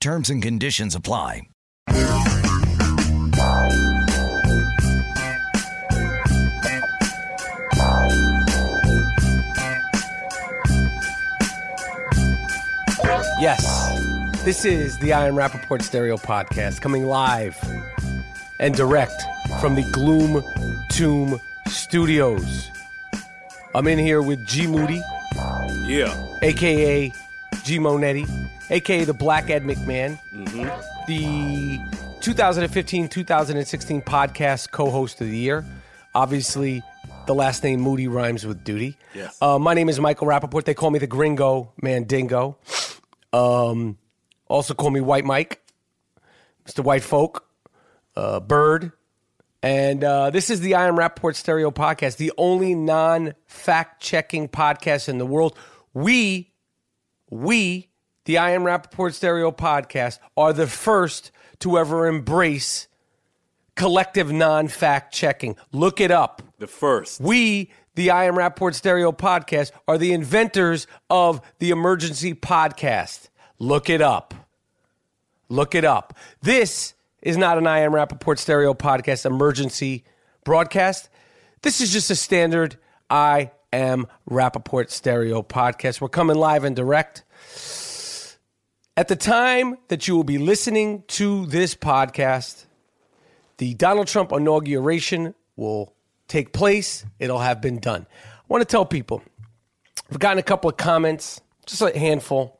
Terms and conditions apply. Yes, this is the I Am Rapaport Stereo Podcast coming live and direct from the Gloom Tomb Studios. I'm in here with G Moody, Yeah. aka G Monetti, aka the Black Ed McMahon, the 2015 2016 podcast co host of the year. Obviously, the last name Moody rhymes with duty. Yes. Uh, my name is Michael Rapaport. They call me the Gringo Mandingo. Um, also call me White Mike, Mr. White Folk, uh, Bird. And uh, this is the I Am Rapaport Stereo Podcast, the only non fact checking podcast in the world. We we, the I Am Rapaport Stereo podcast, are the first to ever embrace collective non fact checking. Look it up. The first. We, the I Am Rapaport Stereo podcast, are the inventors of the emergency podcast. Look it up. Look it up. This is not an I Am Rapaport Stereo podcast emergency broadcast. This is just a standard I Am Rapaport Stereo podcast. We're coming live and direct. At the time that you will be listening to this podcast, the Donald Trump inauguration will take place. It'll have been done. I want to tell people, I've gotten a couple of comments, just a handful.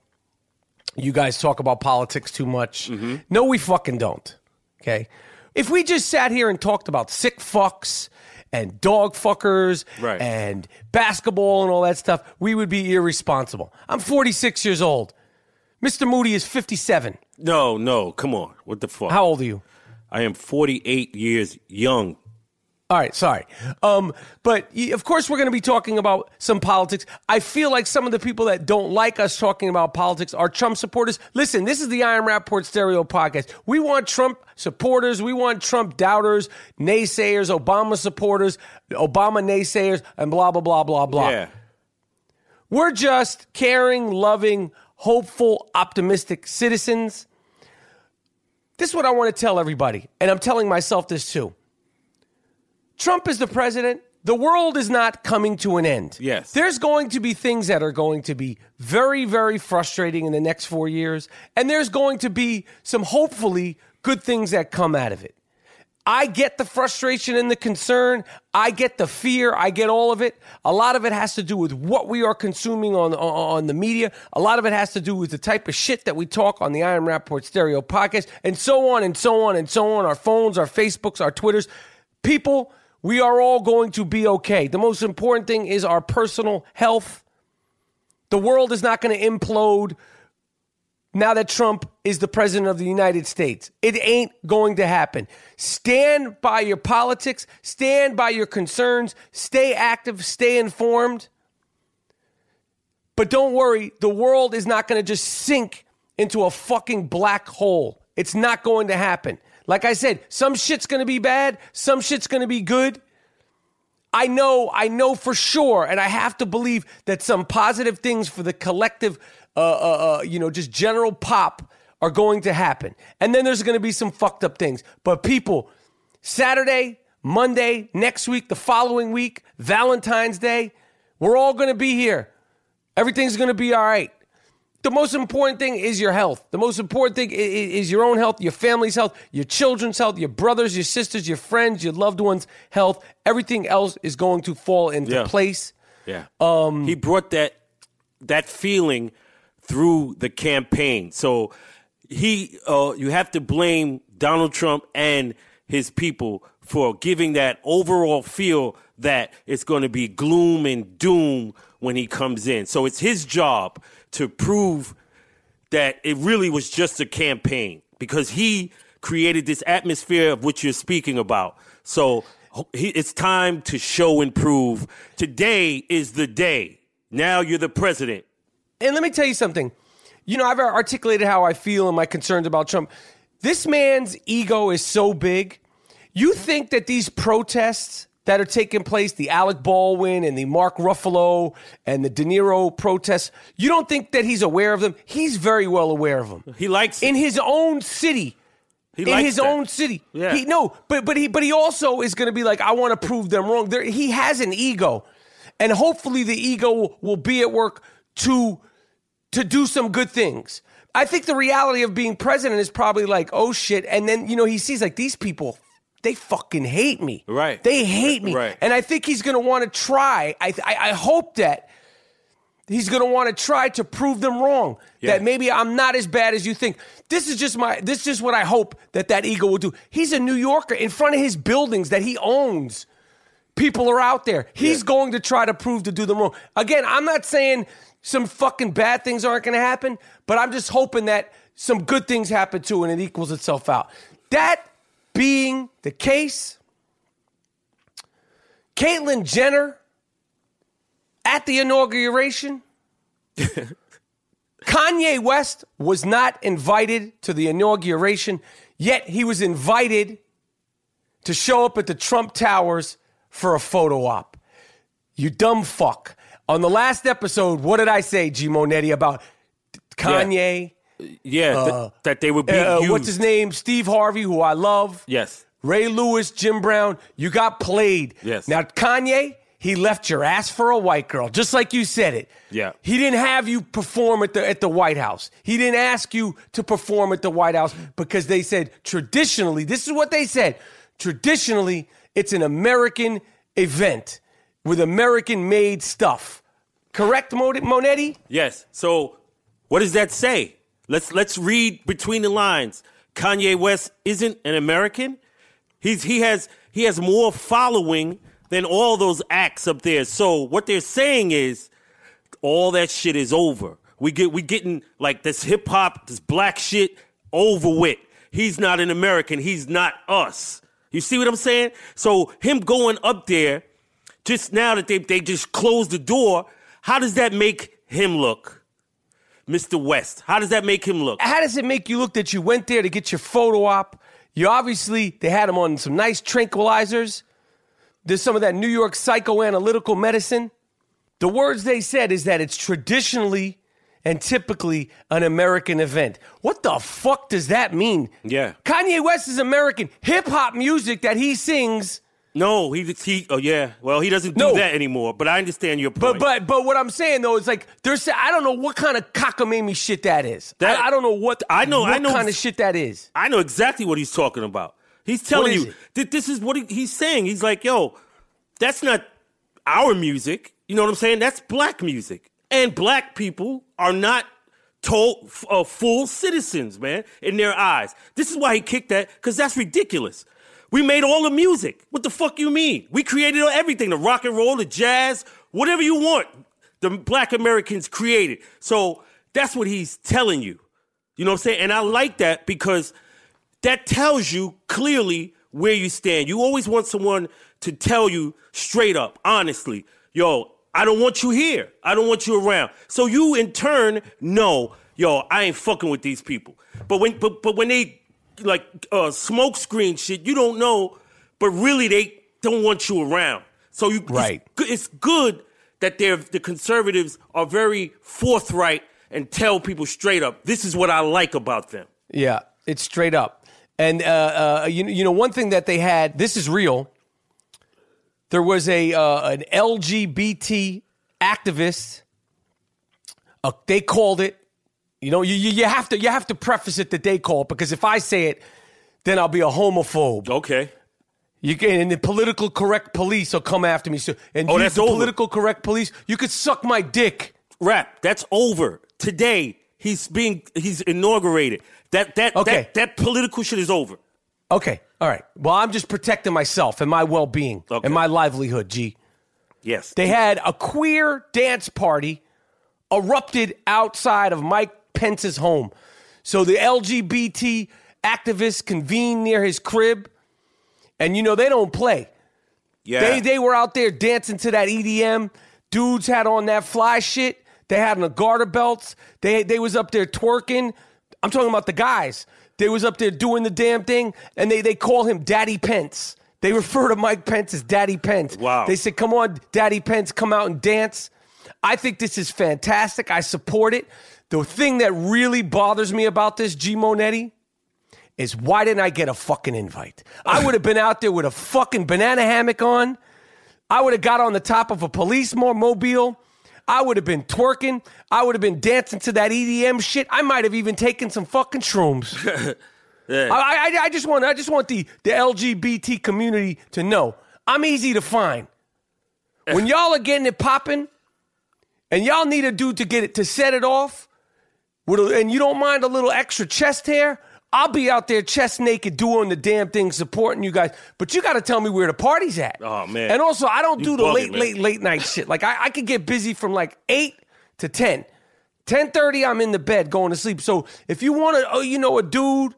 You guys talk about politics too much. Mm-hmm. No, we fucking don't. Okay. If we just sat here and talked about sick fucks and dog fuckers Right. and basketball and all that stuff, we would be irresponsible. I'm 46 years old. Mr. Moody is 57. No, no, come on. What the fuck? How old are you? I am 48 years young. All right, sorry. Um, but of course, we're going to be talking about some politics. I feel like some of the people that don't like us talking about politics are Trump supporters. Listen, this is the I Am Rapaport Stereo podcast. We want Trump supporters. We want Trump doubters, naysayers, Obama supporters, Obama naysayers, and blah, blah, blah, blah, blah. Yeah. We're just caring, loving, hopeful, optimistic citizens. this is what I want to tell everybody, and I'm telling myself this too. Trump is the president. The world is not coming to an end. Yes. There's going to be things that are going to be very, very frustrating in the next four years. And there's going to be some hopefully good things that come out of it. I get the frustration and the concern. I get the fear. I get all of it. A lot of it has to do with what we are consuming on, on the media. A lot of it has to do with the type of shit that we talk on the I Am Rapaport Stereo podcast, and so on and so on and so on. Our phones, our Facebooks, our Twitters. People, we are all going to be okay. The most important thing is our personal health. The world is not going to implode now that Trump is the president of the United States. It ain't going to happen. Stand by your politics, stand by your concerns, stay active, stay informed. But don't worry, the world is not going to just sink into a fucking black hole. It's not going to happen. Like I said, some shit's going to be bad, some shit's going to be good. I know, I know for sure, and I have to believe that some positive things for the collective uh, uh, uh, you know, just general pop are going to happen. And then there's going to be some fucked up things. But people, Saturday, Monday, next week, the following week, Valentine's Day, we're all going to be here. Everything's going to be all right. The most important thing is your health. The most important thing is your own health, your family's health, your children's health, your brothers, your sisters, your friends, your loved ones' health. Everything else is going to fall into Yeah. place. Yeah. Um, he brought that that feeling through the campaign. So he, uh, you have to blame Donald Trump and his people for giving that overall feel that it's going to be gloom and doom when he comes in. So it's his job to prove that it really was just a campaign because he created this atmosphere of which you're speaking about. So he, it's time to show and prove. Today is the day. Now you're the president. And let me tell you something. You know, I've articulated how I feel and my concerns about Trump. This man's ego is so big. You think that these protests that are taking place, the Alec Baldwin and the Mark Ruffalo and the De Niro protests, you don't think that he's aware of them? He's very well aware of them. He likes it. In his own city. He in his that. own city. Yeah. He, no, but but he but he also is going to be like, I want to prove them wrong. There, he has an ego, and hopefully the ego will be at work to to do some good things. I think the reality of being president is probably like, oh shit, and then you know he sees like these people. They fucking hate me. Right. They hate me. Right. And I think he's going to want to try. I, I, I hope that he's going to want to try to prove them wrong. Yeah. That maybe I'm not as bad as you think. This is just my. This is just what I hope that that ego will do. He's a New Yorker in front of his buildings that he owns. People are out there. He's Yeah. going to try to prove to do them wrong. Again, I'm not saying some fucking bad things aren't going to happen, but I'm just hoping that some good things happen too, and it equals itself out. That being the case, Caitlyn Jenner at the inauguration. Kanye West was not invited to the inauguration, yet he was invited to show up at the Trump Towers for a photo op. You dumb fuck. On the last episode, what did I say, G Monetti, about Kanye? Yeah, th- that they would be. Uh, what's his name? Steve Harvey, who I love. Yes. Ray Lewis, Jim Brown, you got played. Yes. Now, Kanye, he left your ass for a white girl, just like you said it. Yeah. He didn't have you perform at the at the White House. He didn't ask you to perform at the White House because they said traditionally, this is what they said. Traditionally, it's an American event with American made stuff. Correct, Monetti? Yes. So what does that say? Let's let's read between the lines. Kanye West isn't an American. He's he has he has more following than all those acts up there. So what they're saying is all that shit is over. We get we getting like this hip hop, this black shit over with. He's not an American. He's not us. You see what I'm saying? So him going up there, just now that they they just closed the door, how does that make him look? Mr. West. How does that make him look? How does it make you look that you went there to get your photo op? You obviously they had him on some nice tranquilizers. There's some of that New York psychoanalytical medicine. The words they said is that it's traditionally and typically an American event. What the fuck does that mean? Yeah. Kanye West is American. Hip hop music that he sings. No, he he. Oh yeah. Well, he doesn't do No. that anymore. But I understand your point. but but but what I'm saying though is like there's I don't know what kind of cockamamie shit that is. That- I, I don't know what I know- what I know- kind of shit that is. I know exactly what he's talking about. He's telling you that this is what he, he's saying. He's like, yo, that's not our music. You know what I'm saying? That's black music. And black people are not told uh, full citizens, man, in their eyes. This is why he kicked that, because that's ridiculous. We made all the music. What the fuck you mean? We created everything, the rock and roll, the jazz, whatever you want. The black Americans created. So that's what he's telling you. You know what I'm saying? And I like that because that tells you clearly where you stand. You always want someone to tell you straight up, honestly, yo, I don't want you here. I don't want you around. So you in turn know, yo, I ain't fucking with these people. But when but but when they like uh smoke screen shit, you don't know, but really they don't want you around. So you Right. it's, good- it's good that they're the conservatives are very forthright and tell people straight up, this is what I like about them. Yeah, it's straight up. And uh, uh, you you know one thing that they had. This is real. There was a uh, an LGBT activist. Uh, they called it. You know, you, you have to you have to preface it that they call it because if I say it, then I'll be a homophobe. Okay. You can, and the political correct police will come after me. So, and Oh, you, that's the over. political correct police, you could suck my dick. Rap, that's over. Today, he's being he's inaugurated. That that Okay. that, that political shit is over. Okay, all right. Well, I'm just protecting myself and my well being Okay. and my livelihood. G. Yes. They had a queer dance party erupted outside of Mike Pence's home. So the LGBT activists convened near his crib, and you know they don't play. yeah. They they were out there dancing to that EDM. Dudes had on that fly shit. They had on the garter belts. They they was up there twerking. I'm talking about the guys. They was up there doing the damn thing, and they they call him Daddy Pence. They refer to Mike Pence as Daddy Pence. Wow. They said, "Come on, Daddy Pence, come out and dance." I think this is fantastic. I support it. The thing that really bothers me about this, G Monetti, is why didn't I get a fucking invite? I would have been out there with a fucking banana hammock on. I would have got on the top of a police mo- mobile. I would have been twerking. I would have been dancing to that EDM shit. I might have even taken some fucking shrooms. Yeah. I, I, I just want I just want the, the LGBT community to know I'm easy to find. When y'all are getting it popping, and y'all need a dude to get it to set it off, with a, and you don't mind a little extra chest hair, I'll be out there chest naked doing the damn thing, supporting you guys. But you got to tell me where the party's at. Oh, man. And also, I don't You do the late, late, late night shit. Like I, I could get busy from like eight to ten. 10:30, I'm in the bed going to sleep. So if you want to, oh, uh, you know, a dude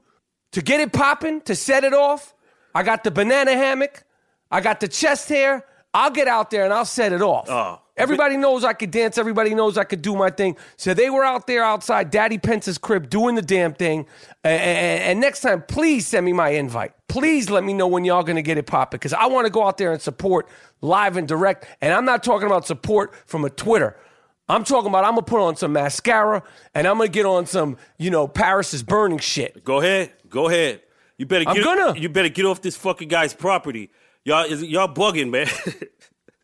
to get it popping, to set it off, I got the banana hammock, I got the chest hair. I'll get out there and I'll set it off. Oh. Everybody knows I could dance. Everybody knows I could do my thing. So they were out there outside Daddy Pence's crib doing the damn thing. And, and, and next time, please send me my invite. Please let me know when y'all gonna get it popping because I want to go out there and support live and direct. And I'm not talking about support from a Twitter. I'm talking about I'm gonna put on some mascara and I'm gonna get on some, you know, Paris is burning shit. Go ahead. Go ahead. You better Get, I'm gonna. you better get off this fucking guy's property. Y'all is y'all bugging, man.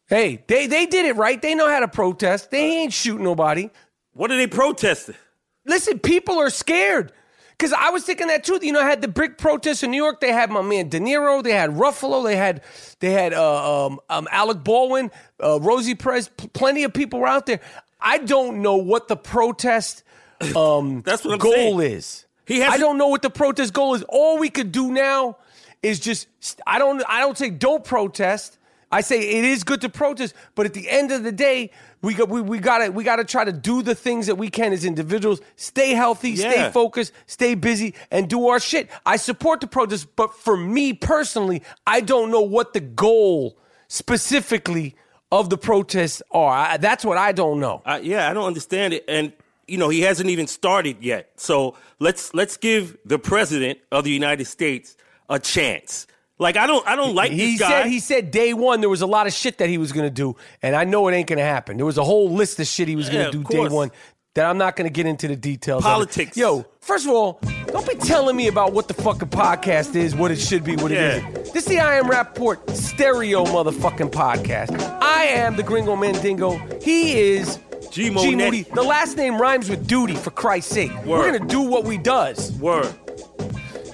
Hey, they they did it right. They know how to protest. They ain't shooting nobody. what are they protesting? Listen, people are scared. Because I was thinking that too. You know, I had the brick protests in New York. They had my man De Niro. They had Ruffalo. They had they had uh, um, um, Alec Baldwin, uh, Rosie Perez. P- plenty of people were out there. I don't know what the protest um, That's what I'm goal saying. is. He has I don't know what the protest goal is. All we could do now is just. I don't. I don't say don't protest. I say it is good to protest, but at the end of the day, we got we, we gotta we gotta try to do the things that we can as individuals. Stay healthy, stay focused, stay busy, and do our shit. I support the protest, but for me personally, I don't know what the goal specifically of the protests are. I, that's what I don't know. I, yeah, I don't understand it, and you know he hasn't even started yet. So let's let's give the president of the United States a chance. Like I don't I don't like He this guy. said he said day one there was a lot of shit that he was gonna do, and I know it ain't gonna happen. There was a whole list of shit he was Yeah, gonna do day one. that I'm not to get into the details. of. Politics. Yo, first of all, don't be telling me about what the fucking podcast is, what it should be, what Yeah. it is. This is the I Am Rapaport stereo motherfucking podcast. I am the Gringo Mandingo. He is G. Moody. The last name rhymes with duty, for Christ's sake. We're going to do what we does. Word.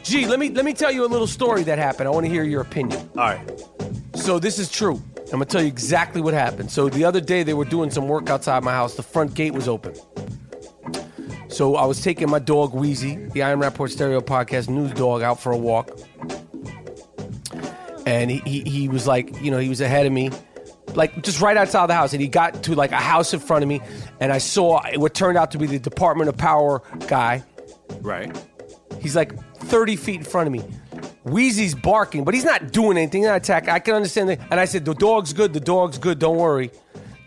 Gee, let me let me tell you a little story that happened. I want to hear your opinion. All right. So this is true. I'm gonna tell you exactly what happened. So the other day they were doing some work outside my house. The front gate was open. So I was taking my dog Wheezy, the I Am Rapaport Stereo Podcast news dog, out for a walk. And he, he he was like, you know, he was ahead of me, like just right outside the house. And he got to like a house in front of me, and I saw what turned out to be the Department of Power guy. Right. He's like 30 feet in front of me. Wheezy's barking, but he's not doing anything. Not attack. I can understand that. And I said, "The dog's good. The dog's good. Don't worry."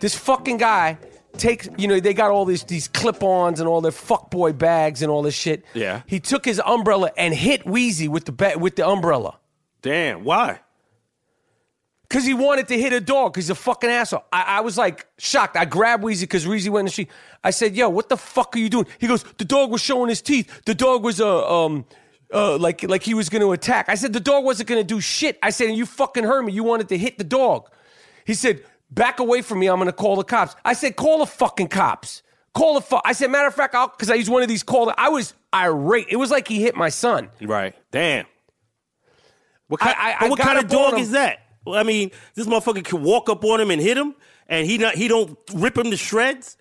This fucking guy takes. You know, they got all these these clip-ons and all their fuckboy bags and all this shit. Yeah. He took his umbrella and hit Wheezy with the ba- with the umbrella Damn. Why? because he wanted to hit a dog. Because he's a fucking asshole. I, I was like shocked. I grabbed Wheezy because Wheezy went in the street. I said, "Yo, what the fuck are you doing?" He goes, "The dog was showing his teeth. The dog was uh, um." Uh, like like he was going to attack. I said the dog wasn't going to do shit. I said you fucking heard me. You wanted to hit the dog. He said back away from me. I'm going to call the cops. I said call the fucking cops. Call the fuck. I said matter of fact, I'll because I used one of these call. I was irate. It was like he hit my son. Right. Damn. What kind, I- but I what kind of dog him. is that? Well, I mean, this motherfucker can walk up on him and hit him, and he not he don't rip him to shreds.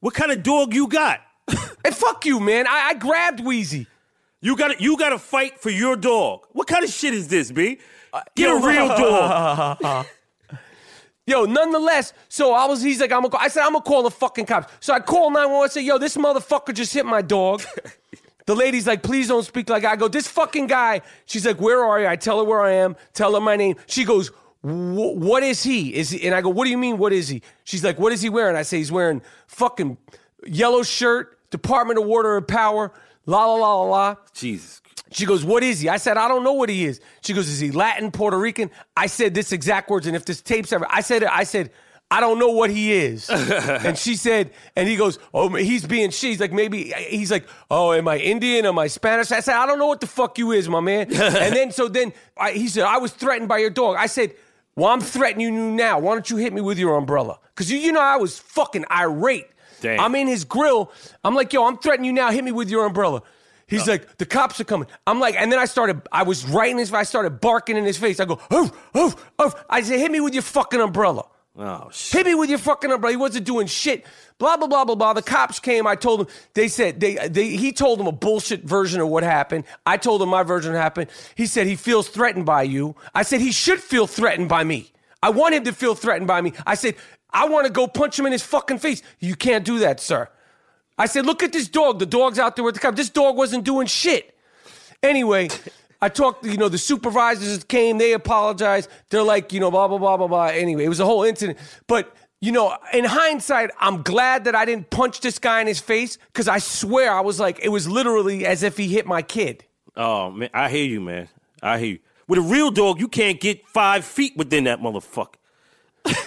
What kind of dog you got? And fuck you, man. I, I grabbed Wheezy. You got you got to fight for your dog. What kind of shit is this, B? Uh, Get yo, a real dog. Yo, nonetheless, so I was, he's like, I'm gonna call, I said, I'm gonna call the fucking cops. So I call 911, say, yo, this motherfucker just hit my dog. the lady's like, please don't speak like I go, this fucking guy, she's like, where are you? I tell her where I am, tell her my name. She goes, what is he? Is he? And I go, what do you mean, what is he? She's like, what is he wearing? I say, he's wearing fucking yellow shirt, Department of Water and Power, la la la la la. Jesus. She goes, What is he? I said, I don't know what he is. She goes, Is he Latin, Puerto Rican? I said this exact words. And if this tape's ever, I said, I said, I don't know what he is. and she said, and he goes, Oh, he's being, she's like, maybe, he's like, Oh, am I Indian? Am I Spanish? I said, I don't know what the fuck you is, my man. and then, so then I, he said, I was threatened by your dog. I said, Well, I'm threatening you now. Why don't you hit me with your umbrella? Because you, you know, I was fucking irate. Damn. I'm in his grill. I'm like, Yo, I'm threatening you now. Hit me with your umbrella. He's like, the cops are coming. I'm like, and then I started, I was right in his, I started barking in his face. I go, oh, oh, oh. I said, hit me with your fucking umbrella. Oh shit. Hit me with your fucking umbrella. He wasn't doing shit. Blah blah blah blah blah. The cops came. I told them. They said they they. He told them a bullshit version of what happened. I told him my version happened. He said he feels threatened by you. I said he should feel threatened by me. I want him to feel threatened by me. I said I want to go punch him in his fucking face. You can't do that, sir. I said, look at this dog. The dog's out there with the cop. This dog wasn't doing shit. Anyway, I talked, you know, the supervisors came, they apologized. They're like, you know, blah, blah, blah, blah, blah. Anyway, it was a whole incident. But, you know, in hindsight, I'm glad that I didn't punch this guy in his face because I swear I was like, it was literally as if he hit my kid. Oh man, I hear you, man. I hear you. With a real dog, you can't get five feet within that motherfucker.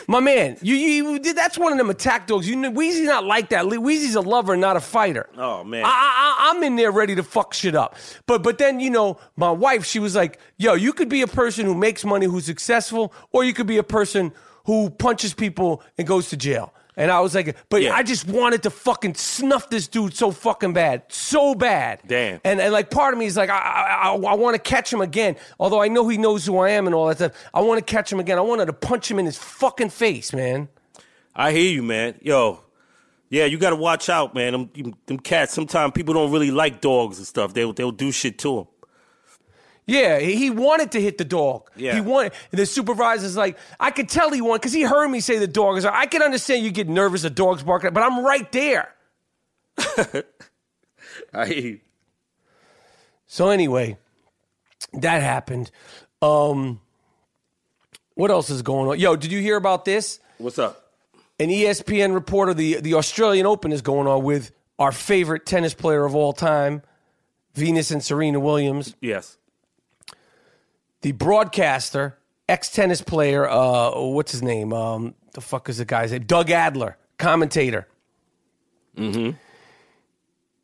My man, you, you, that's one of them attack dogs. You know, Weezy's not like that. Weezy's a lover, not a fighter. Oh, man. I, I, I'm in there ready to fuck shit up. But but then you know, my wife, she was like, "Yo, you could be a person who makes money, who's successful, or you could be a person who punches people and goes to jail." And I was like, "But Yeah. I just wanted to fucking snuff this dude so fucking bad, so bad." Damn. And and like part of me is like, I I, I, I want to catch him again. Although I know he knows who I am and all that stuff, I want to catch him again. I wanted to punch him in his fucking face, man. I hear you, man. Yo, yeah, you got to watch out, man. Them, them cats. Sometimes people don't really like dogs and stuff. They'll they'll do shit to them. Yeah, he wanted to hit the dog. Yeah. He wanted. And the supervisor's like, I could tell he wanted because he heard me say the dog is. I can understand you get nervous. A dog's barking, but I'm right there. I. So anyway, that happened. Um, what else is going on? Yo, did you hear about this? What's up? An ESPN reporter, the the Australian Open is going on with our favorite tennis player of all time, Venus and Serena Williams. Yes. The broadcaster, ex tennis player, uh, what's his name? Um, the fuck is the guy's name? Doug Adler, commentator. Mm-hmm.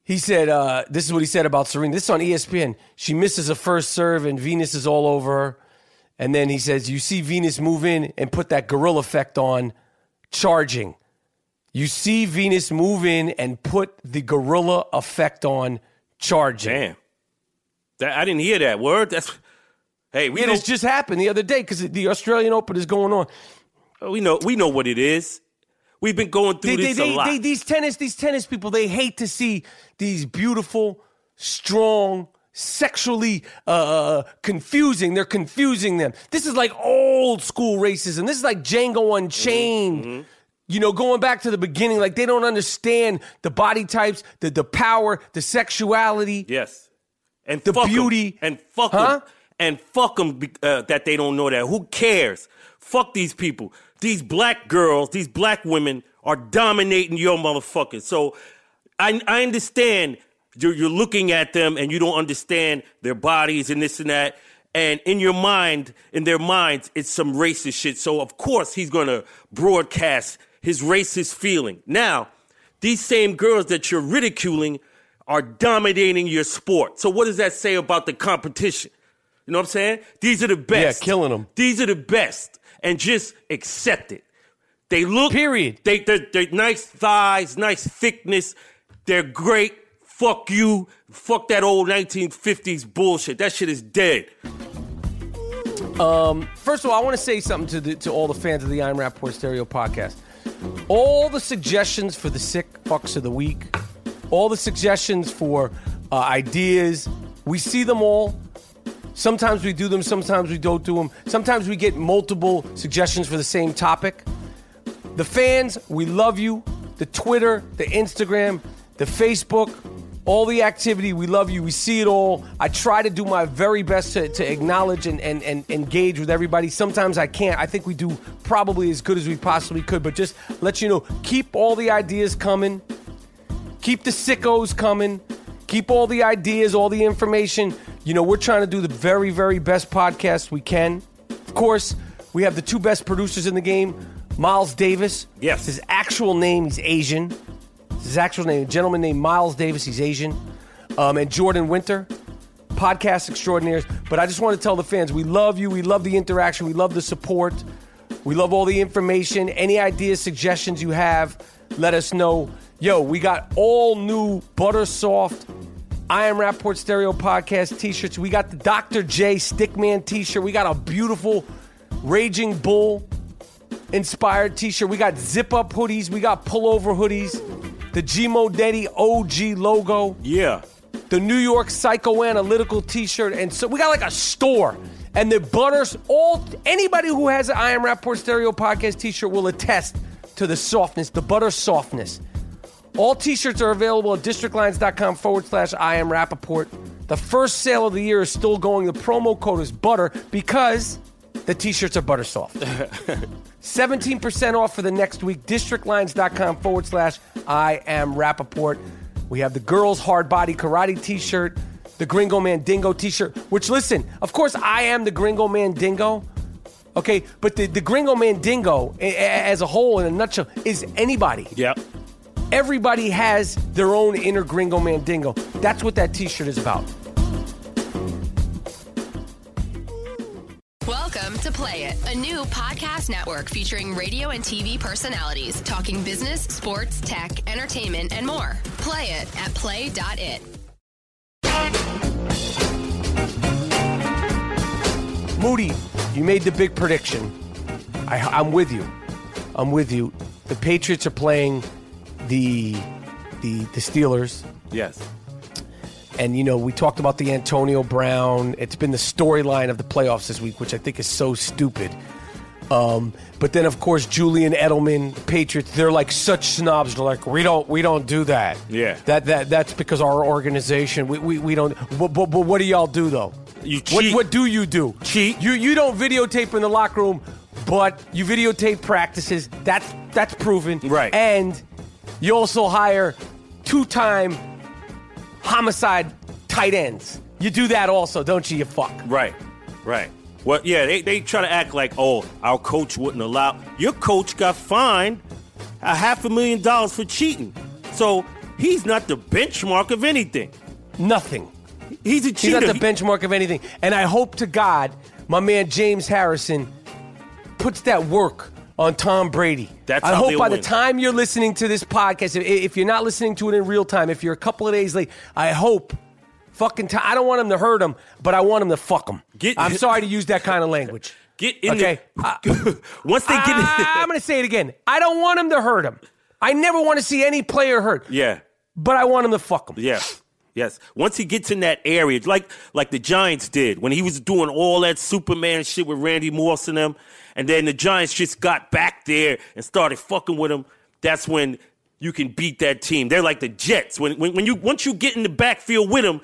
He said, uh, "This is what he said about Serena. This is on ESPN. She misses a first serve, and Venus is all over her. And then he says, "You see Venus move in and put that gorilla effect on, charging. You see Venus move in and put the gorilla effect on, charging. Damn. That, I didn't hear that word. That's hey, we It has just happened the other day because the Australian Open is going on. we know we know what it is. We've been going through They, this they, a lot. they, these tennis, these tennis people, they hate to see these beautiful, strong, sexually uh, confusing. They're confusing them. This is like old school racism. This is like Django Unchained. Mm-hmm. You know, going back to the beginning, like they don't understand the body types, the the power, the sexuality. yes, and The fuck 'em. beauty. and fuck Huh? them and fuck them uh, that they don't know that. Who cares? Fuck these people. These black girls, these black women are dominating your motherfuckers. So I I understand you're, you're looking at them and you don't understand their bodies and this and that. And in your mind, in their minds, it's some racist shit. So of course he's gonna broadcast his racist feeling. Now, these same girls that you're ridiculing are dominating your sport. So what does that say about the competition? You know what I'm saying? These are the best. Yeah, killing them. These are the best. And just accept it. They look Period. They they're, they're nice thighs, nice thickness. They're great. Fuck you. Fuck that old 1950s bullshit. That shit is dead. Um, First of all, I want to say something to the, to all the fans of the I'm Rapaport Stereo podcast. All the suggestions for the sick fucks of the week, all the suggestions for uh, ideas, we see them all. Sometimes we do them, sometimes we don't do them. Sometimes we get multiple suggestions for the same topic. The fans, we love you. The Twitter, the Instagram, the Facebook, all the activity, we love you. We see it all. I try to do my very best to, to acknowledge and, and, and engage with everybody. Sometimes I can't. I think we do probably as good as we possibly could, but just let you know keep all the ideas coming. Keep the sickos coming. Keep all the ideas, all the information. You know, we're trying to do the very, very best podcast we can. Of course, we have the two best producers in the game Miles Davis. Yes. His actual name, he's Asian. His actual name, a gentleman named Miles Davis, he's Asian. Um, and Jordan Winter, podcast extraordinaires. But I just want to tell the fans we love you. We love the interaction. We love the support. We love all the information. Any ideas, suggestions you have, let us know. Yo, we got all new Butter Soft I Am Rapaport Stereo podcast t shirts. We got the Dr. J Stickman t shirt. We got a beautiful Raging Bull inspired t shirt. We got zip up hoodies. We got pullover hoodies. The Gmo Daddy OG logo Yeah. the New York Psychoanalytical T-shirt, and so we got like a store. And the butters, all anybody who has an I Am Rapaport Stereo podcast T-shirt will attest to the softness, the butter softness. All T-shirts are available at districtlines.com forward slash I Am Rapaport. The first sale of the year is still going. The promo code is butter because the T-shirts are butter soft. 17% off for the next week. Districtlines.com forward slash I am Rapaport. We have the girls' hard body karate t shirt, the Gringo Man Dingo t shirt, which, listen, of course, I am the Gringo Man Dingo. Okay, but the, the Gringo Man Dingo a- a- as a whole, in a nutshell, is anybody. Yep. Everybody has their own inner Gringo mandingo. That's what that t shirt is about. Welcome to Play It, a new podcast network featuring radio and TV personalities talking business, sports, tech, entertainment, and more. Play it at play.it. Moody, you made the big prediction. I, I'm with you. I'm with you. The Patriots are playing the the the Steelers, Yes. and you know we talked about the Antonio Brown. It's been the storyline of the playoffs this week, which I think is so stupid. Um, but then, of course, Julian Edelman, the Patriots, they're like such snobs. They're like, we don't, we don't do that. Yeah. that that that's because our organization, we, we, we don't. But, but, but what do y'all do though? You What, cheat. what do you do? Cheat. You you don't videotape in the locker room, but you videotape practices. That's that's proven. Right. And you also hire two-time homicide tight ends. You do that also, don't you? You fuck. Right, right. Well, yeah, they, they try to act like, oh, our coach wouldn't allow. Your coach got fined a half a million dollars for cheating. So he's not the benchmark of anything. Nothing. He's a cheater. He's not the benchmark of anything. And I hope to God, my man James Harrison puts that work on Tom Brady. That's I hope by the time you're listening to this podcast, if, if you're not listening to it in real time, if you're a couple of days late, I hope fucking time. I don't want him to hurt him, but I want him to fuck him. Get- I'm sorry to use that kind of language. Get in Okay. the, Once they get ah, in I, am going to say it again. I don't want him to hurt him. I never want to see any player hurt, Yeah. but I want him to fuck him. Yeah. Yes. Once he gets in that area, like like the Giants did when he was doing all that Superman shit with Randy Moss and them, and then the Giants just got back there and started fucking with him. That's when you can beat that team. They're like the Jets. When when, when you once you get in the backfield with him,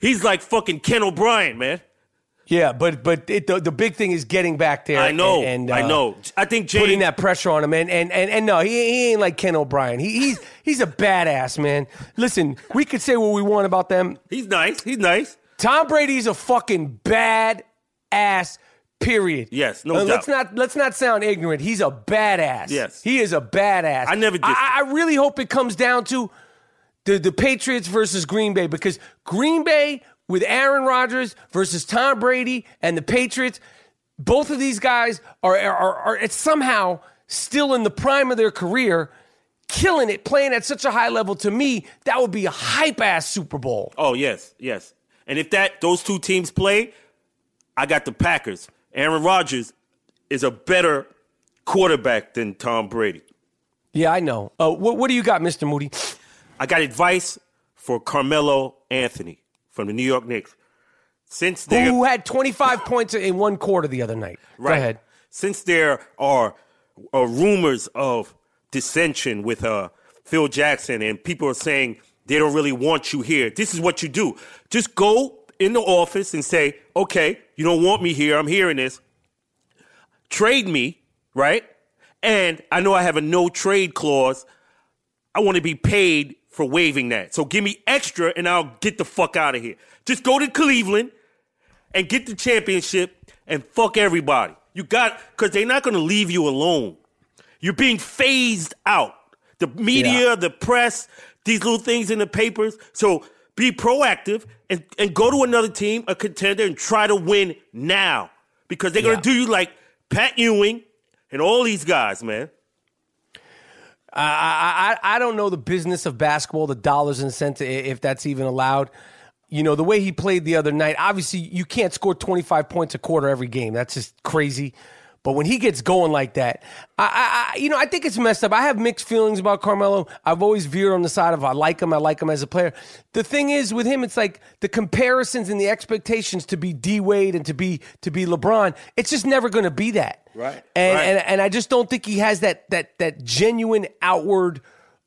he's like fucking Ken O'Brien, man. Yeah, but but it, the, the big thing is getting back there. I know. and, and, I uh, know. I think James. putting that pressure on him. And and and, and no, he, he ain't like Ken O'Brien. He, he's he's a badass man. Listen, we could say what we want about them. he's nice. He's nice. Tom Brady's a fucking bad ass. Period. Yes, no Uh, Let's not let's not sound ignorant. He's a badass. Yes. he is a badass. I never dis- I, I really hope it comes down to the the Patriots versus Green Bay because Green Bay with Aaron Rodgers versus Tom Brady and the Patriots, both of these guys are are, are, somehow still in the prime of their career, killing it, playing at such a high level. To me, that would be a hype ass Super Bowl. Oh yes, yes. And if that those two teams play, I got the Packers. Aaron Rodgers is a better quarterback than Tom Brady. Yeah, I know. Uh, what, what do you got, Mister Moody? I got advice for Carmelo Anthony from the New York Knicks. Since they Who had 25 points in one quarter the other night? Go ahead. Since there are uh, rumors of dissension with uh, Phil Jackson, and people are saying they don't really want you here, this is what you do. Just go in the office and say, okay, you don't want me here. I'm hearing this. Trade me, right? And I know I have a no trade clause. I want to be paid for waiving that. So give me extra and I'll get the fuck out of here. Just go to Cleveland and get the championship and fuck everybody. You got because they're not going to leave you alone. You're being phased out. The media, Yeah. the press, these little things in the papers. So be proactive and, and go to another team, a contender, and try to win now because they're gonna do you like Pat Ewing and all these guys, man. I, I I don't know the business of basketball, the dollars and cents, if that's even allowed. You know, the way he played the other night, obviously you can't score 25 points a quarter every game. That's just crazy. But when he gets going like that, I, I, I you know, I think it's messed up. I have mixed feelings about Carmelo. I've always veered on the side of I like him, I like him as a player. The thing is with him, it's like the comparisons and the expectations to be D Wade and to be to be LeBron. It's just never going to be that. Right. And, Right. and and I just don't think he has that that that genuine outward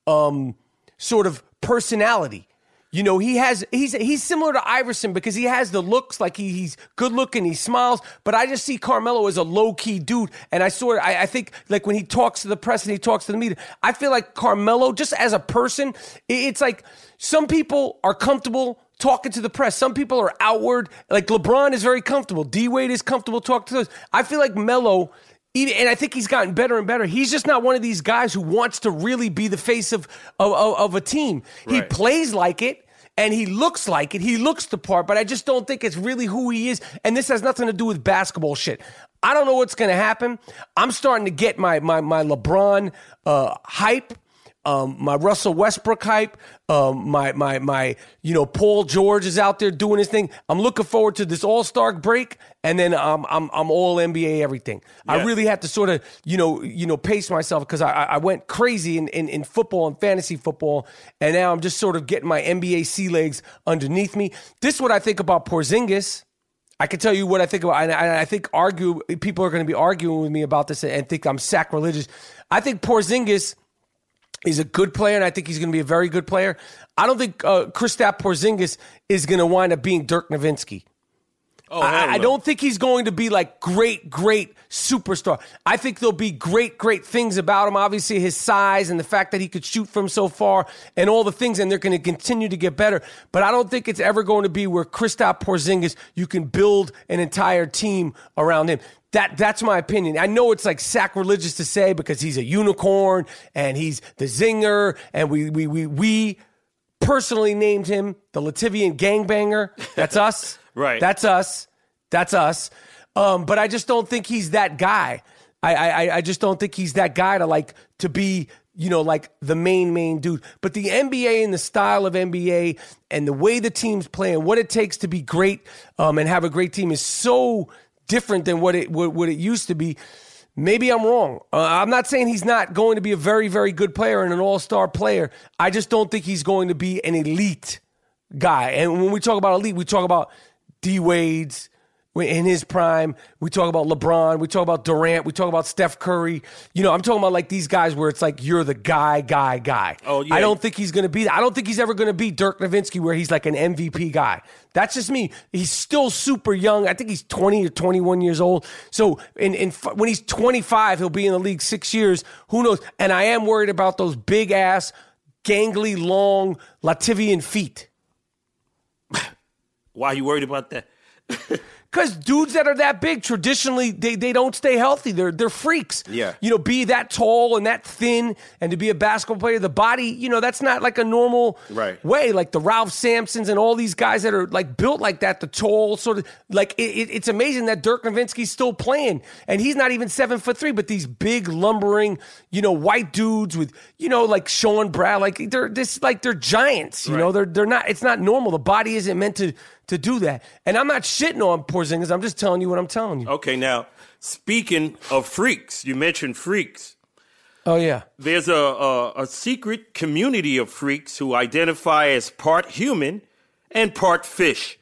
um, sort of personality. You know, he has he's he's similar to Iverson because he has the looks like he, he's good looking, he smiles. But I just see Carmelo as a low key dude, and I sort of I, I think like when he talks to the press and he talks to the media, I feel like Carmelo just as a person, it's like some people are comfortable talking to the press. Some people are outward. Like LeBron is very comfortable. D Wade is comfortable talking to us. I feel like Melo even, and I think he's gotten better and better. He's just not one of these guys who wants to really be the face of of, of, of a team. He plays like it. And he looks like it. He looks the part, but I just don't think it's really who he is. And this has nothing to do with basketball shit. I don't know what's going to happen. I'm starting to get my my my LeBron uh, hype um, my Russell Westbrook hype, um, my my my you know Paul George is out there doing his thing. I'm looking forward to this All Star break, and then um, I'm I'm all NBA everything. I really have to sort of you know you know pace myself because I, I went crazy in, in in football and fantasy football, and now I'm just sort of getting my NBA sea legs underneath me. This is what I think about Porzingis. I can tell you what I think about, and I, I think argue people are going to be arguing with me about this and think I'm sacrilegious. I think Porzingis is a good player, and I think he's going to be a very good player. I don't think uh, Kristaps Porzingis is going to wind up being Dirk Nowitzki. Oh, I, I don't think he's going to be like great, great superstar. I think there'll be great, great things about him. Obviously, his size and the fact that he could shoot from so far and all the things, and they're going to continue to get better. But I don't think it's ever going to be where Kristaps Porzingis, you can build an entire team around him. That that's my opinion. I know it's like sacrilegious to say because he's a unicorn and he's the zinger, and we we we we personally named him the Lativian gangbanger. That's us. Right. That's us. That's us. Um, but I just don't think he's that guy. I, I I just don't think he's that guy to like to be you know like the main main dude. But the NBA and the style of NBA and the way the teams play and what it takes to be great um, and have a great team is so different than what it what, what it used to be. Maybe I'm wrong. Uh, I'm not saying he's not going to be a very very good player and an all star player. I just don't think he's going to be an elite guy. And when we talk about elite, we talk about D Wade's in his prime. We talk about LeBron. We talk about Durant. We talk about Steph Curry. You know, I'm talking about like these guys where it's like you're the guy, guy, guy. Oh, yeah. I don't think he's going to be. I don't think he's ever going to be Dirk Nowitzki where he's like an MVP guy. That's just me. He's still super young. I think he's 20 or 21 years old. So in, in when he's 25, he'll be in the league six years. Who knows? And I am worried about those big ass, gangly, long Latvian feet. Why are you worried about that? Because dudes that are that big traditionally they, they don't stay healthy. They're they're freaks. Yeah. You know, be that tall and that thin and to be a basketball player, the body, you know, that's not like a normal Right. way. Like the Ralph Sampsons and all these guys that are like built like that, the tall sort of like it, it- it's amazing that Dirk Nowitzki's still playing. And he's not even seven foot three, but these big lumbering, you know, white dudes with, you know, like Sean Brad, like they're this like they're giants, you know, they're they're not it's not normal. The body isn't meant to to do that. And I'm not shitting on Porzingis. I'm just telling you what I'm telling you. Okay, now speaking of freaks, you mentioned freaks. Oh yeah. There's a, a a secret community of freaks who identify as part human and part fish.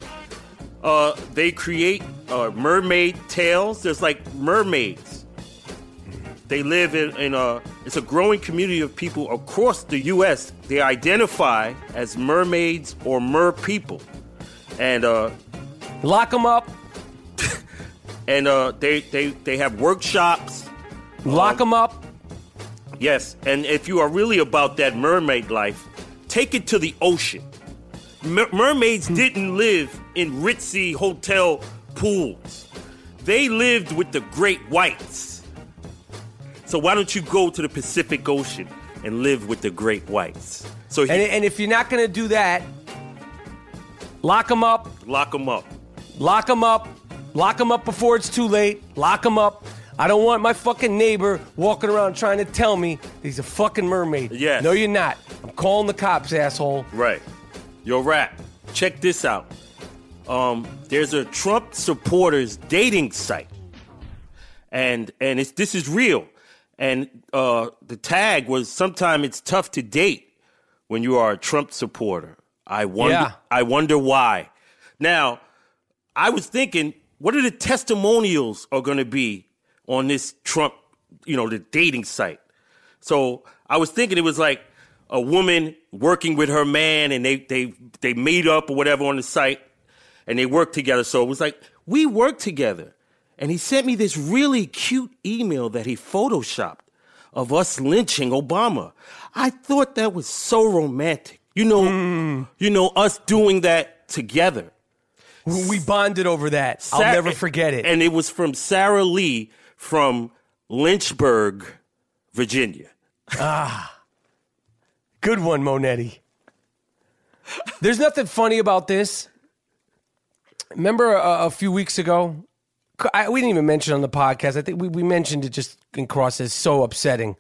Uh, they create uh, mermaid tails. There's like mermaids. They live in, in a it's a growing community of people across the U.S. They identify as mermaids or mer people, and uh, Lock them up. and uh, they they they have workshops. Lock them up. Yes, and if you are really about that mermaid life, take it to the ocean. Mer- mermaids didn't live in ritzy hotel pools. They lived with the great whites. So why don't you go to the Pacific Ocean and live with the great whites? So he, And, and if you're not going to do that, lock them up. lock them up. Lock them up. Lock them up before it's too late. Lock them up. I don't want my fucking neighbor walking around trying to tell me he's a fucking mermaid. Yes. No, you're not. I'm calling the cops, asshole. Right. Yo, rap. Check this out. Um, there's a Trump supporters dating site, and and it's this is real. And uh, the tag was sometime it's tough to date when you are a Trump supporter. I wonder. Yeah. I wonder why. Now, I was thinking, what are the testimonials are going to be on this Trump, you know, the dating site? So I was thinking it was like a woman working with her man, and they they they meet up or whatever on the site, and they work together. So it was like we work together, and he sent me this really cute email that he photoshopped of us lynching Obama. I thought that was so romantic. You know, you know us doing that together. We bonded over that. I'll never forget it. And it was from Sarah Lee from Lynchburg, Virginia. Ah. Good one, Monetti. There's nothing funny about this. Remember a, a few weeks ago? I, we didn't even mention it on the podcast. I think we, we mentioned it just in cross as so upsetting,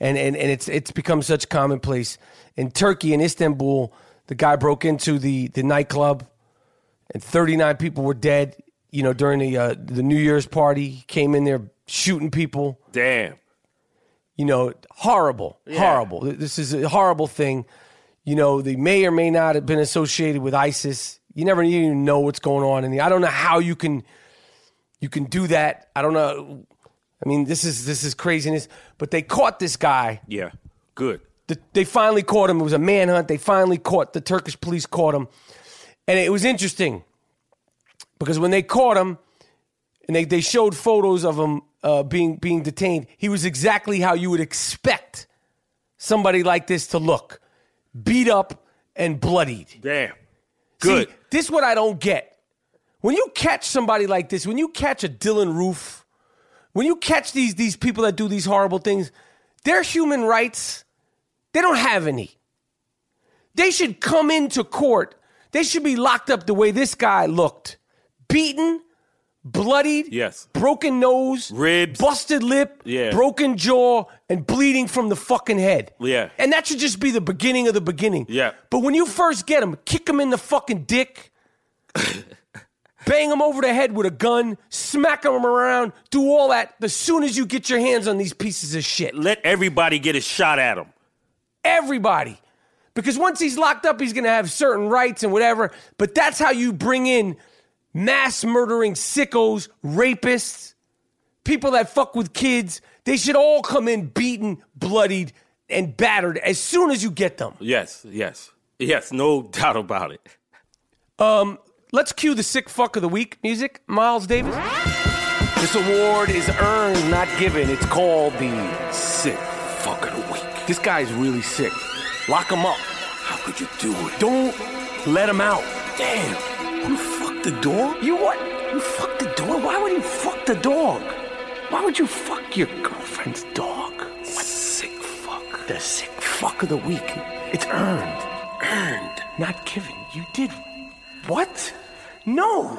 and, and and it's it's become such commonplace in Turkey in Istanbul. The guy broke into the the nightclub, and 39 people were dead. You know, during the uh, the New Year's party, he came in there shooting people Damn. you know, horrible, horrible. This is a horrible thing. You know, they may or may not have been associated with ISIS. You never even know what's going on in the. I don't know how you can, you can do that. I don't know. I mean, this is this is craziness. But they caught this guy. Yeah. Good. The, they finally caught him. It was a manhunt. They finally caught the Turkish police caught him, and it was interesting because when they caught him, and they, they showed photos of him uh, being being detained, he was exactly how you would expect somebody like this to look, beat up and bloodied. Damn. Good. See, this is what I don't get. When you catch somebody like this, when you catch a Dylann Roof, when you catch these these people that do these horrible things, their human rights, they don't have any. They should come into court. They should be locked up the way this guy looked. Beaten, bloodied, Yes. broken nose, Ribs. busted lip, Yeah. broken jaw, and bleeding from the fucking head. Yeah. And that should just be the beginning of the beginning. Yeah. But when you first get him, kick him in the fucking dick, bang them over the head with a gun, smack them around, do all that as soon as you get your hands on these pieces of shit. Let everybody get a shot at him. Everybody. Because once he's locked up, he's going to have certain rights and whatever. But that's how you bring in mass murdering sickos, rapists, people that fuck with kids. They should all come in beaten, bloodied, and battered as soon as you get them. Yes, yes, yes. No doubt about it. Um, Let's cue the sick fuck of the week music, Miles Davis. This award is earned, not given. It's called the sick fuck of the week. This guy's really sick. Lock him up. How could you do it? Don't let him out. Damn. You fucked the dog? You what? You fucked the dog? Why would you fuck the dog? Why would you fuck your girlfriend's dog? What sick fuck? The sick fuck of the week. It's earned. Earned. Not given. You did. What? No.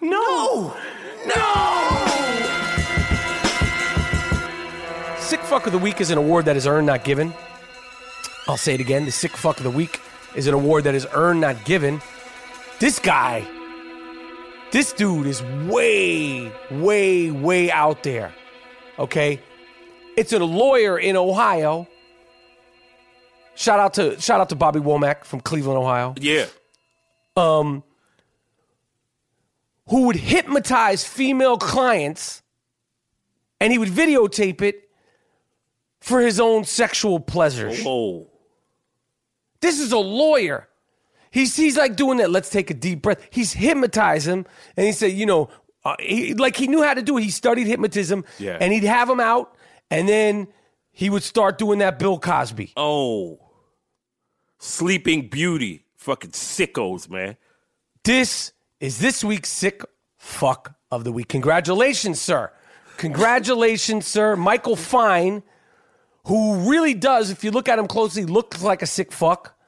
No. No. Sick fuck of the week is an award that is earned, not given. I'll say it again. The sick fuck of the week is an award that is earned, not given. This guy, this dude is way, way, way out there. Okay? It's a lawyer in Ohio. Shout out to shout out to Bobby Womack from Cleveland, Ohio. Yeah. Who would hypnotize female clients and he would videotape it for his own sexual pleasure. Oh. This is a lawyer. He's, he's like doing that. Let's take a deep breath. He's hypnotized him, and he said, you know, uh, he, like he knew how to do it. He studied hypnotism, Yeah. and he'd have him out, and then he would start doing that Bill Cosby. Oh. Sleeping Beauty. Fucking sickos, man. This is this week's sick fuck of the week. Congratulations, sir. Congratulations, sir. Michael Fine, who really does, if you look at him closely, looks like a sick fuck.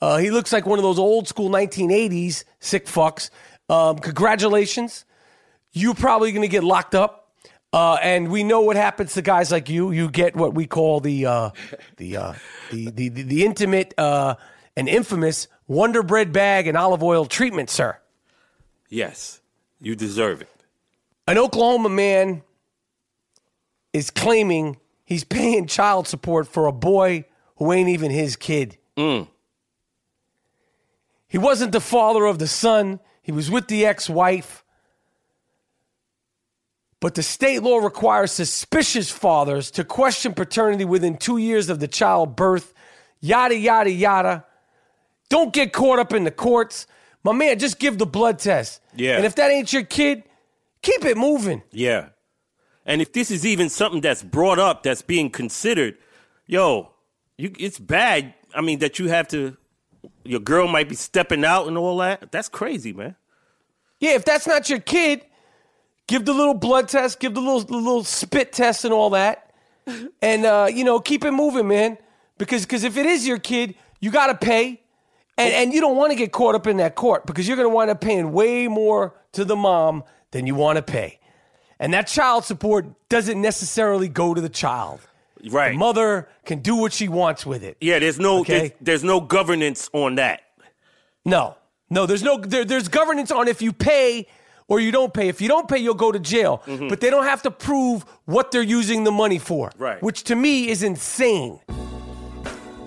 Uh, he looks like one of those old school 1980s sick fucks. Um, congratulations. You're probably going to get locked up. Uh, and we know what happens to guys like you. You get what we call the uh, the, uh, the, the the the intimate and infamous Wonder Bread bag and olive oil treatment, sir. Yes. You deserve it. An Oklahoma man is claiming he's paying child support for a boy who ain't even his kid. Mm. He wasn't the father of the son, he was with the ex wife. But the state law requires suspicious fathers to question paternity within two years of the child birth. Yada, yada, yada. Don't get caught up in the courts. My man, just give the blood test. Yeah. And if that ain't your kid, keep it moving. Yeah. And if this is even something that's brought up, that's being considered, yo, you, it's bad. I mean, that you have to, your girl might be stepping out and all that. That's crazy, man. Yeah, if that's not your kid, give the little blood test, give the little the little spit test and all that, and uh, you know keep it moving, man. Because because if it is your kid, you got to pay, and and you don't want to get caught up in that court because you're going to wind up paying way more to the mom than you want to pay, and that child support doesn't necessarily go to the child. Right. The mother can do what she wants with it. yeah, there's no Okay. there's, there's no governance on that. No, no, there's no there, there's governance on if you pay or you don't pay. If you don't pay, you'll go to jail. Mm-hmm. But they don't have to prove what they're using the money for. Right. Which to me is insane.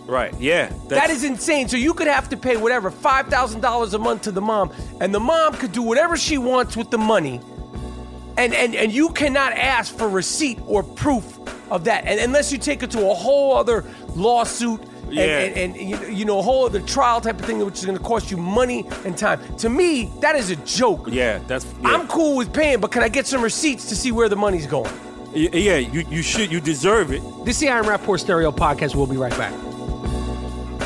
Right. Yeah. That that's- insane. So you could have to pay whatever five thousand dollars a month to the mom, and the mom could do whatever she wants with the money, and and and you cannot ask for receipt or proof of that, and unless you take it to a whole other lawsuit. and- Yeah. And, and, you, you know, a whole other trial type of thing, which is going to cost you money and time. To me, that is a joke. Yeah, that's. Yeah. I'm cool with paying, but can I get some receipts to see where the money's going? Yeah, you you should you deserve it. This is the I Am Rapaport Stereo Podcast. We'll be right back.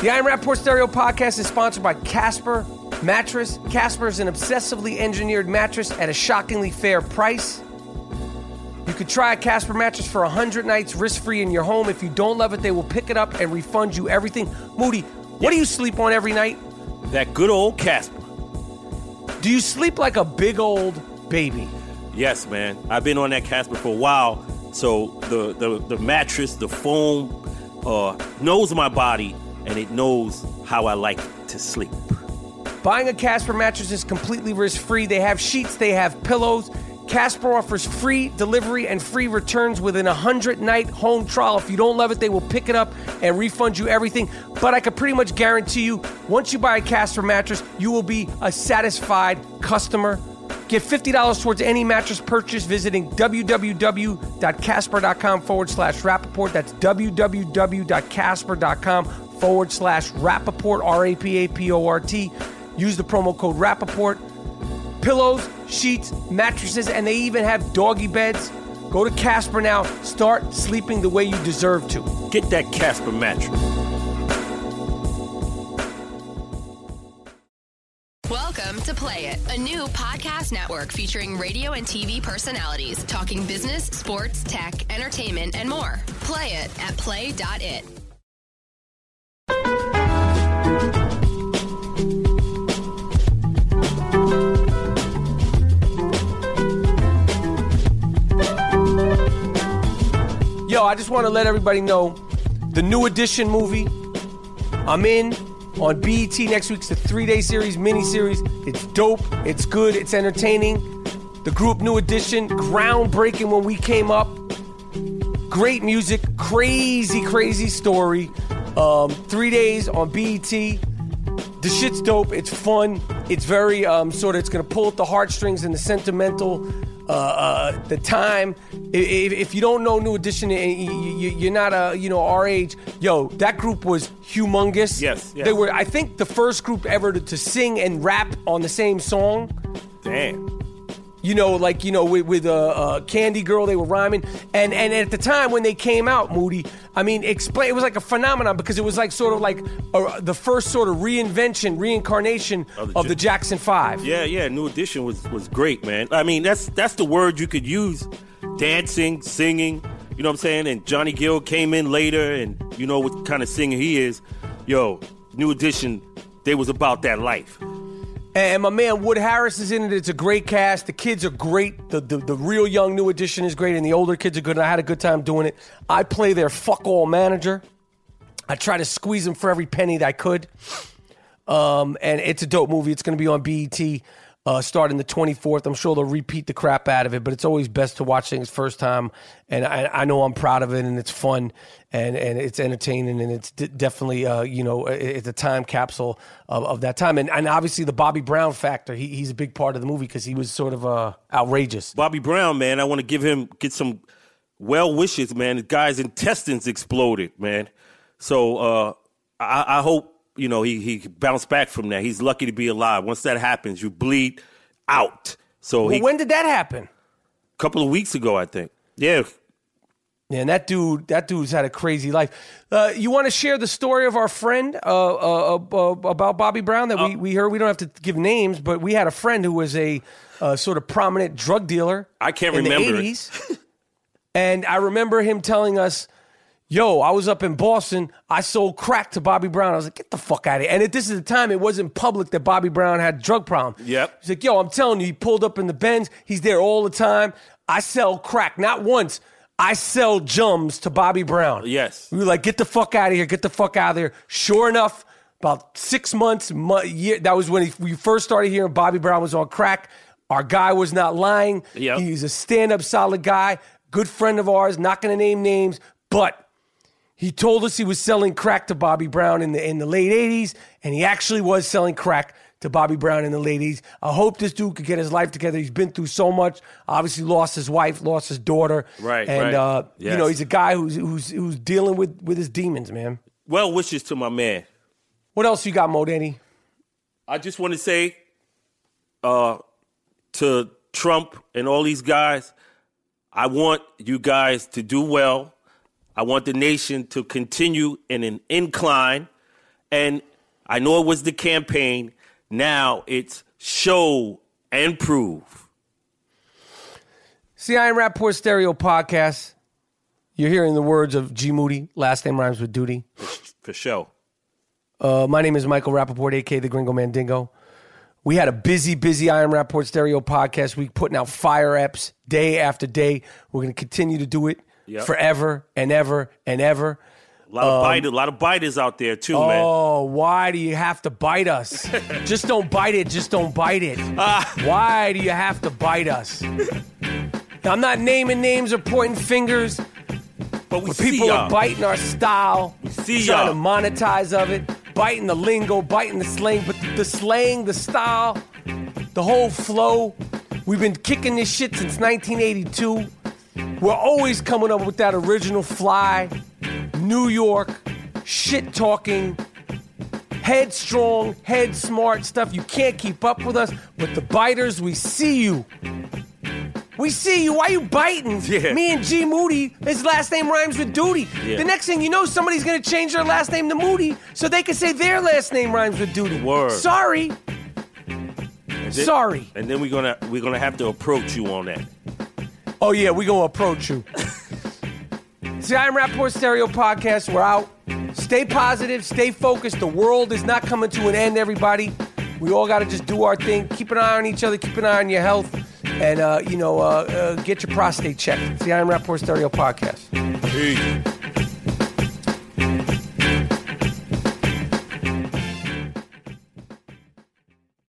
The I Am Rapaport Stereo podcast is sponsored by Casper Mattress. Casper is an obsessively engineered mattress at a shockingly fair price. You could try a Casper mattress for 100 nights risk free in your home. If you don't love it, they will pick it up and refund you everything. Moody, What do you sleep on every night? That good old Casper. Do you sleep like a big old baby? Yes, man. I've been on that Casper for a while, so the the, the mattress, the foam, uh, knows my body and it knows how I like to sleep. Buying a Casper mattress is completely risk free. They have sheets, they have pillows. Casper offers free delivery and free returns within a 100 night home trial. If you don't love it, they will pick it up and refund you everything. But I can pretty much guarantee you, once you buy a Casper mattress, you will be a satisfied customer. Get $50 towards any mattress purchase visiting www.casper.com forward slash Rapaport. That's www.casper.com forward slash Rapaport, R A P A P O R T. Use the promo code Rapaport. Pillows, sheets, mattresses, and they even have doggy beds. Go to Casper now. Start sleeping the way you deserve to. Get that Casper mattress. Welcome to Play It, a new podcast network featuring radio and TV personalities talking business, sports, tech, entertainment, and more. Play it at play.it. Yo, I just want to let everybody know the new edition movie. I'm in on BET next week. It's a three day series, mini series. It's dope. It's good. It's entertaining. The group New Edition, groundbreaking when we came up. Great music, crazy, crazy story. Um, three days on BET. The shit's dope. It's fun. It's very um, sort of. It's gonna pull at the heartstrings and the sentimental. Uh, uh, the time. If, if you don't know New Edition and you, you, you're not a you know our age, yo, that group was humongous. Yes, yes. they were. I think the first group ever to, to sing and rap on the same song. Damn. You know, like you know, with, with uh, uh, Candy Girl, they were rhyming, and and at the time when they came out, Moody, I mean, explain. It was like a phenomenon because it was like sort of like uh, the first sort of reinvention, reincarnation Of the of the Jackson Five. Yeah, yeah. New Edition was was great, man. I mean, that's that's the word you could use. Dancing, singing. You know what I'm saying? And Johnny Gill came in later, and you know what kind of singer he is. Yo, New Edition. They was about that life. And my man Wood Harris is in it. It's a great cast. The kids are great. The, the the real young new edition is great, and the older kids are good. And I had a good time doing it. I play their fuck all manager. I try to squeeze them for every penny that I could. Um, and it's a dope movie. It's going to be on BET uh, starting the 24th. I'm sure they'll repeat the crap out of it, but it's always best to watch things first time. And I, I know I'm proud of it, and it's fun, and, and it's entertaining, and it's d- definitely uh, you know it's a time capsule of, of that time. And, and obviously the Bobby Brown factor. He, he's a big part of the movie because he was sort of uh, outrageous. Bobby Brown, man, I want to give him get some well wishes, man. The guy's intestines exploded, man. So uh, I, I hope you know he he bounced back from that. He's lucky to be alive. Once that happens, you bleed out. So Well, he when did that happen? a couple of weeks ago, I think. Yeah, Man, that dude, that dude's had a crazy life. Uh, you want to share the story of our friend uh, uh, uh, uh, about Bobby Brown that we, we heard? We don't have to give names, but we had a friend who was a uh, sort of prominent drug dealer. I can't in remember the 80s. and I remember him telling us, "Yo, I was up in Boston. I sold crack to Bobby Brown." I was like, "Get the fuck out of here!" And at this is the time, it wasn't public that Bobby Brown had a drug problem. Yep. He's like, "Yo, I'm telling you, he pulled up in the Benz. He's there all the time. I sell crack, not once." I sell jums to Bobby Brown. Yes. We were like, get the fuck out of here, get the fuck out of there. Sure enough, about six months, mo- year, that was when he, we first started hearing Bobby Brown was on crack. Our guy was not lying. Yep. He's a stand up, solid guy, good friend of ours, not going to name names, but he told us he was selling crack to Bobby Brown in the, in the late 80s, and he actually was selling crack to Bobby Brown in the late 80s. I hope this dude could get his life together. He's been through so much. Obviously, lost his wife, lost his daughter. Right, And, right. uh, you know, he's a guy who's, who's, who's dealing with, with his demons, man. well wishes to my man. What else you got, Modani? I just want to say uh, to Trump and all these guys, I want you guys to do well. I want the nation to continue in an incline. And I know it was the campaign. Now it's show and prove. See, I Am Rapaport Stereo Podcast. You're hearing the words of G Moody. Last name rhymes with duty. For show. Uh, my name is Michael Rapaport, aka the Gringo Mandingo. We had a busy, busy I Am Rapaport Stereo podcast week, putting out fire apps day after day. We're going to continue to do it Yep. forever and ever and ever. A lot of um, bite, a lot of biters out there too, oh, man. Oh, why do you have to bite us? just don't bite it. Just don't bite it. Ah. why do you have to bite us? I'm not naming names or pointing fingers, But we but people y'all. are biting our style, we see trying y'all. to monetize of it, biting the lingo, biting the slang, but the slang, the style, the whole flow. We've been kicking this shit since 1982. We're always coming up with that original fly, New York, shit talking, headstrong, head smart stuff. You can't keep up with us, but the biters, we see you. We see you. Why you biting? Yeah. Me and G Moody, his last name rhymes with Duty. Yeah. The next thing you know, somebody's gonna change their last name to Moody so they can say their last name rhymes with Duty. Word. Sorry. And then- Sorry. And then we're gonna we're gonna have to approach you on that. Oh yeah, we gonna approach you. it's the I Am Rapaport Stereo Podcast. We're out. Stay positive, stay focused. The world is not coming to an end, everybody. We all gotta just do our thing. Keep an eye on each other, keep an eye on your health, and uh, you know, uh, uh, get your prostate checked. It's the I Am Rapaport Stereo Podcast. Peace.